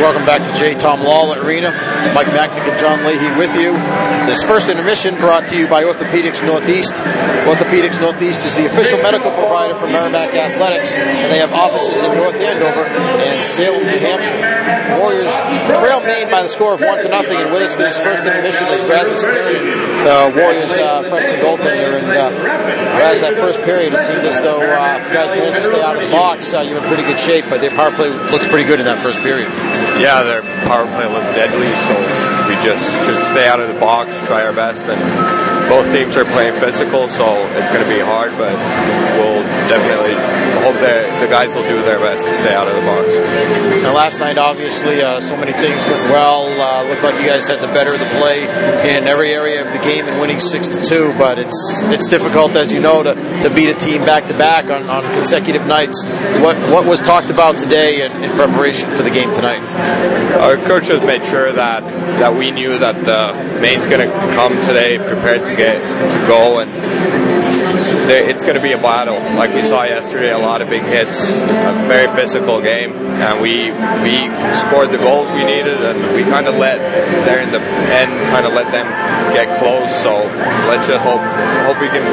Welcome back to J. Tom Lawler Arena. Mike Machnik and John Leahy with you. This first intermission brought to you by Orthopedics Northeast. Orthopedics Northeast is the official medical provider for Merrimack Athletics, and they have offices in North Andover and Salem, New Hampshire. Warriors trail Maine by the score of one to nothing, and with us for this first intermission is Rasmus Tirronen, the Warriors' uh, freshman goaltender. And uh, as that first period, it seemed as though uh, if you guys managed to stay out of the box, uh, you were in pretty good shape. But their power play looks pretty good in that first period. Yeah, their power play looked deadly, so just should stay out of the box, try our best, and both teams are playing physical, so it's going to be hard, but we'll definitely hope that the guys will do their best to stay out of the box. Now, last night, obviously, uh, so many things went well. Uh, looked like you guys had the better of the play in every area of the game and winning six to two. But it's it's difficult, as you know, to, to beat a team back to back on on consecutive nights. What what was talked about today in, in preparation for the game tonight? Our coaches made sure that that we knew that the Maine's going to come today prepared to get to go and it's going to be a battle. Like we saw yesterday, a lot of big hits, a very physical game, and we we scored the goals we needed, and we kind of let there in the end, kind of let them get close. So let's just hope hope we can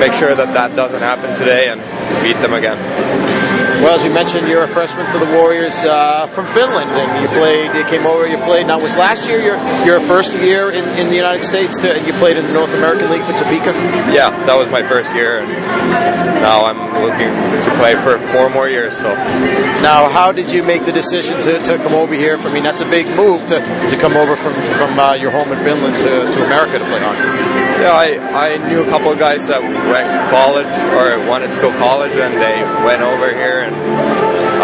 make sure that that doesn't happen today and beat them again. Well, as you mentioned, you're a freshman for the Warriors uh, from Finland, and you played. You came over. You played. Now, was last year your your first year in, in the United States? To, you played in the North American League for Topeka. Yeah, that was my first year, and now I'm looking to play for four more years. So, now, how did you make the decision to, to come over here? For, I mean, that's a big move to, to come over from from uh, your home in Finland to, to America to play hockey. Yeah, I, I knew a couple of guys that went college or wanted to go college, and they went over here and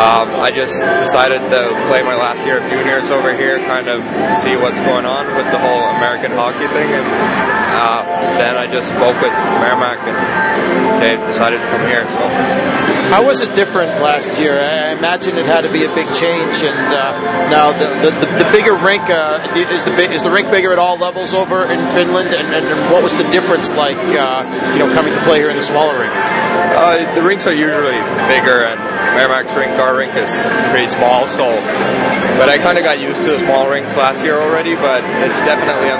um, I just decided to play my last year of juniors over here, kind of see what's going on with the whole American hockey thing, and uh, then I just spoke with Merrimack and they decided to come here. So, how was it different last year? I imagine it had to be a big change, and uh, now the, the, the, the bigger rink uh, is the is the rink bigger at all levels over in Finland, and, and what was the difference like? Uh, you know, coming to play here in the smaller rink. Uh, the rinks are usually bigger, and Merrimack's rink, our rink is pretty small. So, but I kind of got used to the small rinks last year already. But it's definitely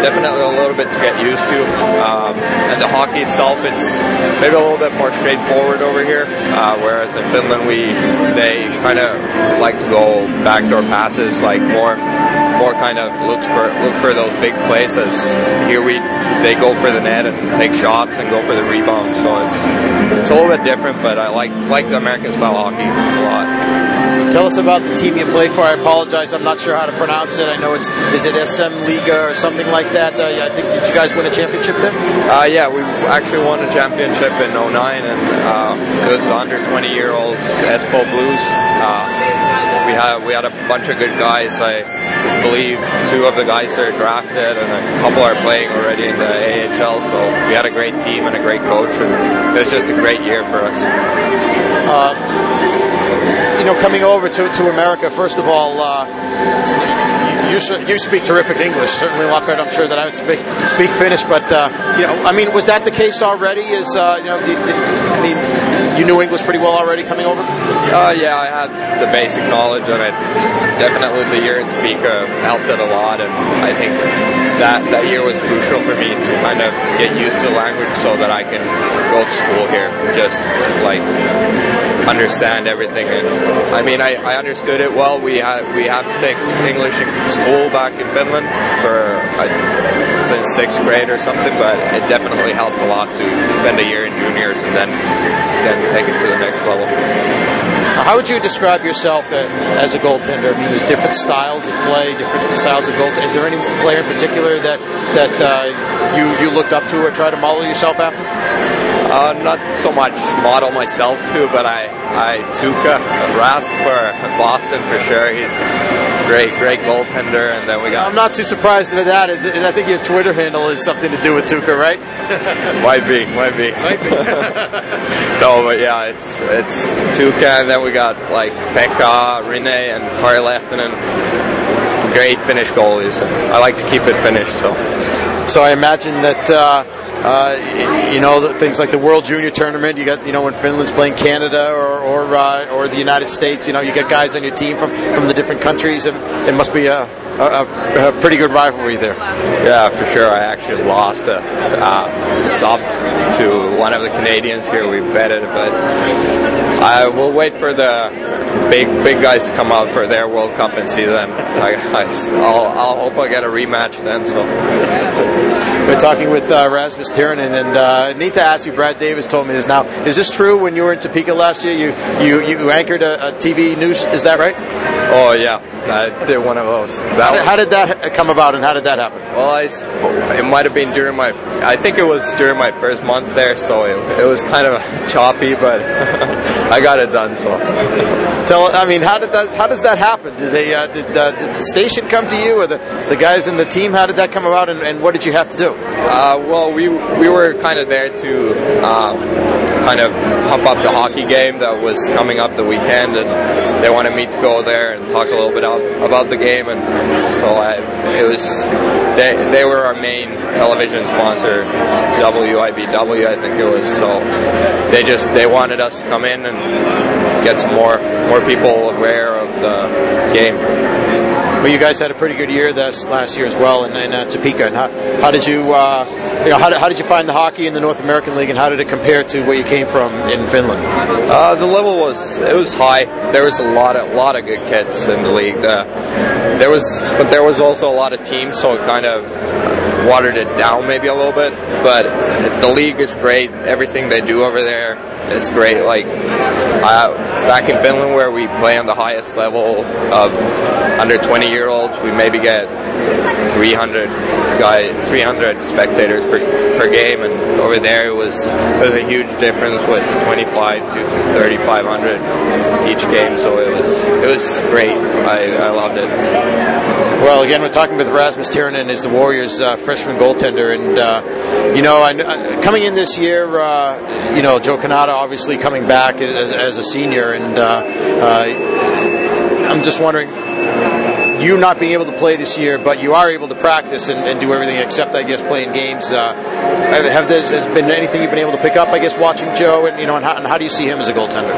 definitely a little bit to get used to. Um, and the hockey itself, it's maybe a little bit more straightforward over here. Uh, whereas in Finland, we they kind of like to go backdoor passes, like more more kind of looks for look for those big plays. As here we they go for the net and take shots and go for the rebound. So it's it's a little bit different, but I like like the American style hockey a lot. Tell us about the team you play for. I apologize, I'm not sure how to pronounce it. I know it's is it SM Liga or something like that. Uh, I think did you guys win a championship there? Uh, yeah, we actually won a championship in 09, and uh, it was the under 20 year old Espoo Blues. Uh, we had we had a bunch of good guys. I believe two of the guys are drafted, and a couple are playing already in the AHL. So we had a great team and a great coach, and it was just a great year for us. Uh, you know, coming over to to America, first of all. Uh, you, you speak terrific English, certainly a lot better, I'm sure, than I would speak speak Finnish. But uh, you know, I mean, was that the case already? Is uh, you know, did, did, I mean, you knew English pretty well already coming over? Uh, yeah, I had the basic knowledge, and it definitely the year in Topeka helped it a lot. And I think that that year was crucial for me to kind of get used to the language so that I can go to school here, just like understand everything. And I mean, I, I understood it well. We had we have to take English in school back in Finland for uh, since sixth grade or something, but it definitely helped a lot to spend a year in juniors and then then take it to the next level. How would you describe yourself as a goaltender? I mean, there's different styles of play, different styles of goaltending. Is there any player in particular that that uh, you you looked up to or try to model yourself after? Uh, not so much model myself too, but I I Tuukka Rask for Boston for sure. He's great, great goaltender. And then we got. I'm not too surprised with that. Is and I think your Twitter handle is something to do with Tuukka, right? might be, might be. Might be. no, but yeah, it's it's Tuukka, and then we got like Pekka, Rinne, and Kari Lehtonen. Great Finnish goalies. I like to keep it Finnish, so. So I imagine that. Uh, uh, you know, things like the World Junior Tournament. You got, you know, when Finland's playing Canada or or, uh, or the United States. You know, you get guys on your team from, from the different countries, and it must be a, a, a pretty good rivalry there. Yeah, for sure. I actually lost a uh, sub to one of the Canadians here. We betted, but I will wait for the big big guys to come out for their World Cup and see them. I, I, will I'll hope I get a rematch then. So Been talking with uh, Rasmus Tirronen, and uh, need to ask you. Brad Davis told me this. Now, is this true? When you were in Topeka last year, you you, you anchored a, a TV news. Is that right? oh yeah, I did one of those. How did, how did that come about, and how did that happen? Well, I, it might have been during my, I think it was during my first month there, so it, it was kind of choppy, but I got it done. So Tell, I mean, how did that? How does that happen? Did they? Uh, did, uh, did the station come to you, or the, the guys in the team? How did that come about, and, and what did you have to do? Uh, well, we we were kind of there to um, kind of pump up the hockey game that was coming up the weekend, and they wanted me to go there and talk a little bit about, about the game, and so I, it was they they were our main television sponsor, WIBW, I think it was. So they just they wanted us to come in and get some more more people aware of the game. Well, you guys had a pretty good year this last year as well in, in uh, Topeka. And how, how did you, uh, you know, how did, how did you find the hockey in the North American League, and how did it compare to where you came from in Finland? Uh, the level was it was high. There was a lot of lot of good kids in the league. The, there was, but there was also a lot of teams, so it kind of watered it down maybe a little bit. But the league is great. Everything they do over there is great. Like uh, back in Finland, where we play on the highest level of under 20 year olds, we maybe get 300 guy 300 spectators per, per game, and over there it was it was a huge difference with 25 to 3,500 each game. So it was it was great. I, I loved it. Well, again, we're talking with Rasmus Tirronen, is the Warriors' uh, freshman goaltender, and uh, you know, I, I, coming in this year, uh, you know, Joe Cannata obviously coming back as, as a senior, and uh, uh, I'm just wondering. You not being able to play this year, but you are able to practice and, and do everything except, I guess, playing games. Uh, have have there has been anything you've been able to pick up? I guess watching Joe, and you know, and how, and how do you see him as a goaltender?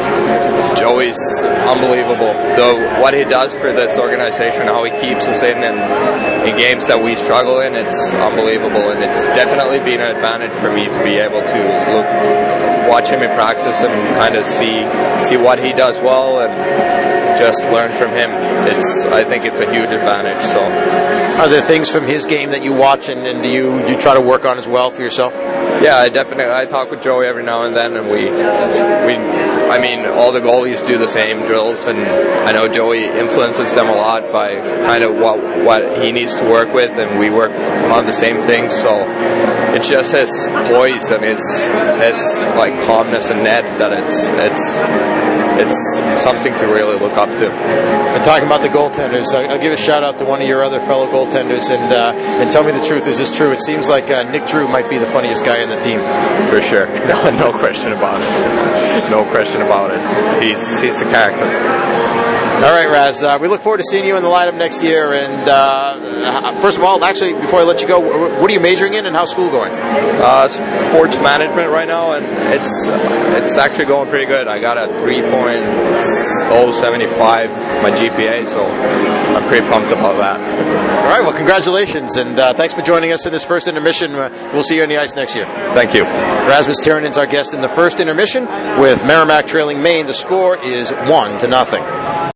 Joey's unbelievable. So what he does for this organization, how he keeps us in and in games that we struggle in, it's unbelievable. And it's definitely been an advantage for me to be able to look, watch him in practice and kind of see see what he does well and just learn from him. It's I think it's a huge advantage. So Are there things from his game that you watch and, and do you you try to work on as well for yourself? yeah, I definitely I talk with Joey every now and then, and we we. I mean, all the goalies do the same drills, and I know Joey influences them a lot by kind of what what he needs to work with, and we work on the same things. So it's just his poise and his his like calmness and net that it's it's it's something to really look up to. And talking about the goaltenders, I- I'll give a shout out to one of your other fellow goaltenders, and uh, and tell me the truth. Is this true? It seems like uh, Nick Drew might be the funniest guy in the team. For sure, no, no question about it. No question about it. He's he's a character. All right, Raz. Uh, we look forward to seeing you in the lineup next year. And uh, first of all, actually, before I let you go, what are you majoring in, and how's school going? Uh, sports management right now, and it's it's actually going pretty good. I got a 3.075 my GPA, so I'm pretty pumped about that. All right. Well, congratulations, and uh, thanks for joining us in this first intermission. Uh, we'll see you on the ice next year. Thank you. Rasmus Tirronen's our guest in the first intermission with Merrimack trailing Maine. The score is one to nothing.